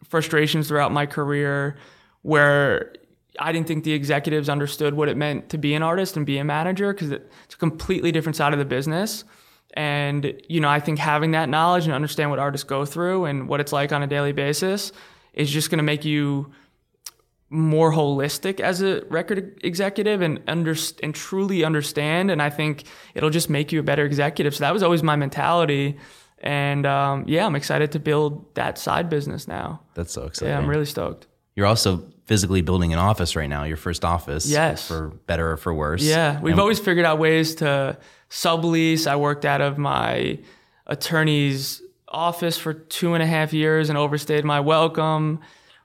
frustrations throughout my career where I didn't think the executives understood what it meant to be an artist and be a manager because it's a completely different side of the business. And, you know, I think having that knowledge and understand what artists go through and what it's like on a daily basis is just going to make you more holistic as a record executive and under, and truly understand. And I think it'll just make you a better executive. So that was always my mentality. And um, yeah, I'm excited to build that side business now. That's so exciting. Yeah, I'm really stoked. You're also physically building an office right now, your first office. Yes. For better or for worse. Yeah, we've And- always figured out ways to sublease. I worked out of my attorney's office for two and a half years and overstayed my welcome.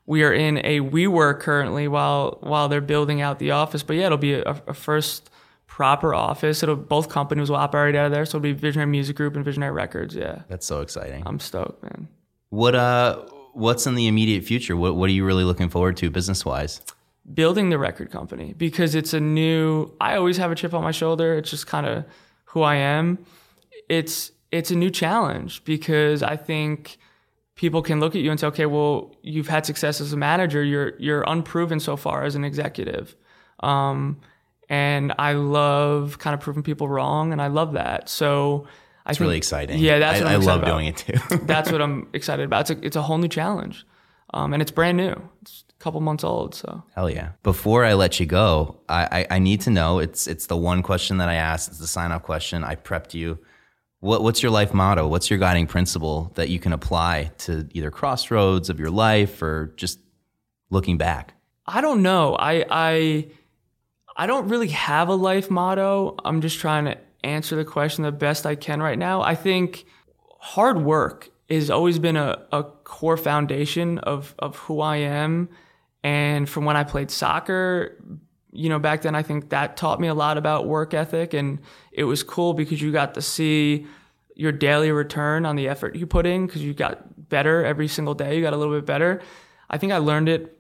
We are in a WeWork currently while while they're building out the office. But yeah, it'll be a, a first proper office. It'll both companies will operate out of there. So it'll be Visionary Music Group and Visionary Records. Yeah, That's so exciting. I'm stoked, man. what uh what's in the immediate future? What what are you really looking forward to business wise? building the record company because it's a new I always have a chip on my shoulder. It's just kind of who I am. It's it's a new challenge because I think people can look at you and say, okay, well, you've had success as a manager. You're you're unproven so far as an executive. Um, and I love kind of proving people wrong, and I love that. So I It's think- really exciting. Yeah, that's I, what I'm I love about. doing it too. That's what I'm excited about. It's a, it's a whole new challenge, um, and it's brand new. It's a couple months old, so. Hell yeah. Before I let you go, I, I, I need to know it's it's the one question that I asked. It's the sign off question. I prepped you. What what's your life motto? What's your guiding principle that you can apply to either crossroads of your life or just looking back? I don't know. I I I don't really have a life motto. I'm just trying to answer the question the best I can right now. I think hard work has always been a, a core foundation of of who I am. And from when I played soccer, you know, back then I think that taught me a lot about work ethic and it was cool because you got to see your daily return on the effort you put in because you got better every single day. You got a little bit better. I think I learned it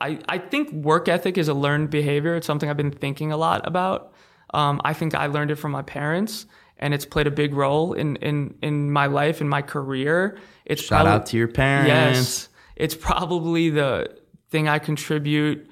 I, I think work ethic is a learned behavior. It's something I've been thinking a lot about. Um, I think I learned it from my parents, and it's played a big role in in in my life and my career. It's Shout probably- out to your parents. Yes, it's probably the thing I contribute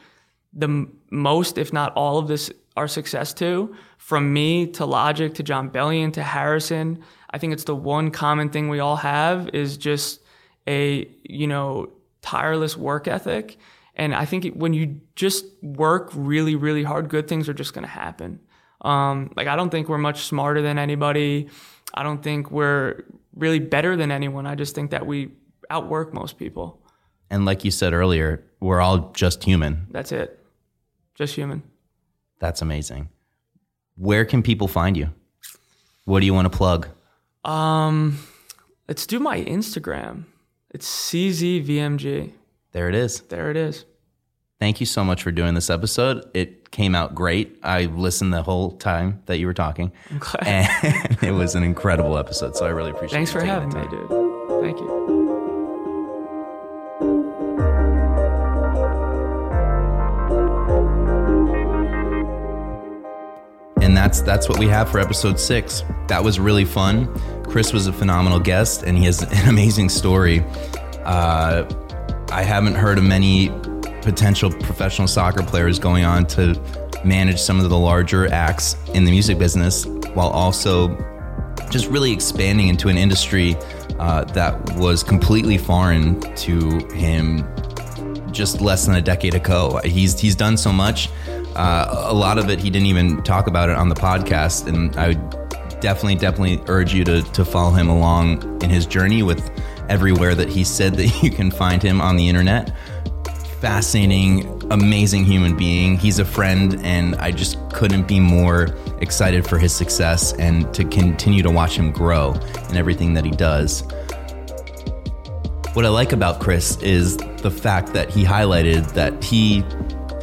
the most, if not all of this, our success to. From me to Logic to Jon Bellion to Harrison, I think it's the one common thing we all have is just a you know tireless work ethic. And I think it- when you just work really, really hard, good things are just going to happen. Um, like I don't think we're much smarter than anybody. I don't think we're really better than anyone. I just think that we outwork most people. And like you said earlier, we're all just human. That's it. Just human. That's amazing. Where can people find you? What do you want to plug? Um, let's do my Instagram. It's CZVMG. There it is. There it is. Thank you so much for doing this episode. It came out great. I listened the whole time that you were talking, and it was an incredible episode. So I really appreciate. It. Thanks for having me, dude. Thank you. And that's that's what we have for episode six. That was really fun. Chris was a phenomenal guest, and he has an amazing story. Uh, I haven't heard of many potential professional soccer players going on to manage some of the larger acts in the music business, while also just really expanding into an industry uh, that was completely foreign to him just less than a decade ago. He's he's done so much. Uh, a lot of it he didn't even talk about it on the podcast, and I would definitely definitely urge you to to follow him along in his journey with everywhere that he said that you can find him on the internet. Fascinating, amazing human being. He's a friend, and I just couldn't be more excited for his success and to continue to watch him grow in everything that he does. What I like about Chris is the fact that he highlighted that he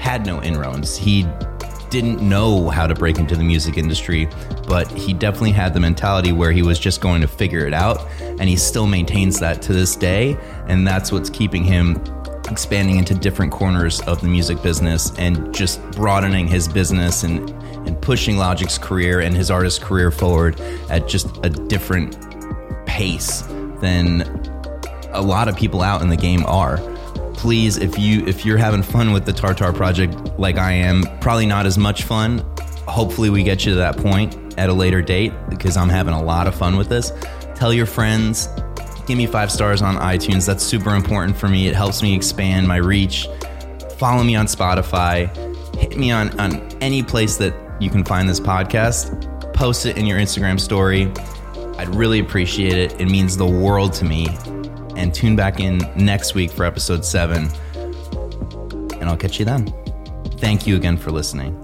had no inroads. He didn't know how to break into the music industry, but he definitely had the mentality where he was just going to figure it out. And he still maintains that to this day. And that's what's keeping him expanding into different corners of the music business and just broadening his business and, and pushing Logic's career and his artist career forward at just a different pace than a lot of people out in the game are please if you if you're having fun with the tartar project like i am probably not as much fun. Hopefully we get you to that point at a later date because i'm having a lot of fun with this. Tell your friends give me five stars on itunes. That's super important for me. It helps me expand my reach. Follow me on spotify. Hit me on on any place that you can find this podcast. Post it in your instagram story. I'd really appreciate it. It means the world to me and tune back in next week for episode seven. And I'll catch you then. Thank you again for listening.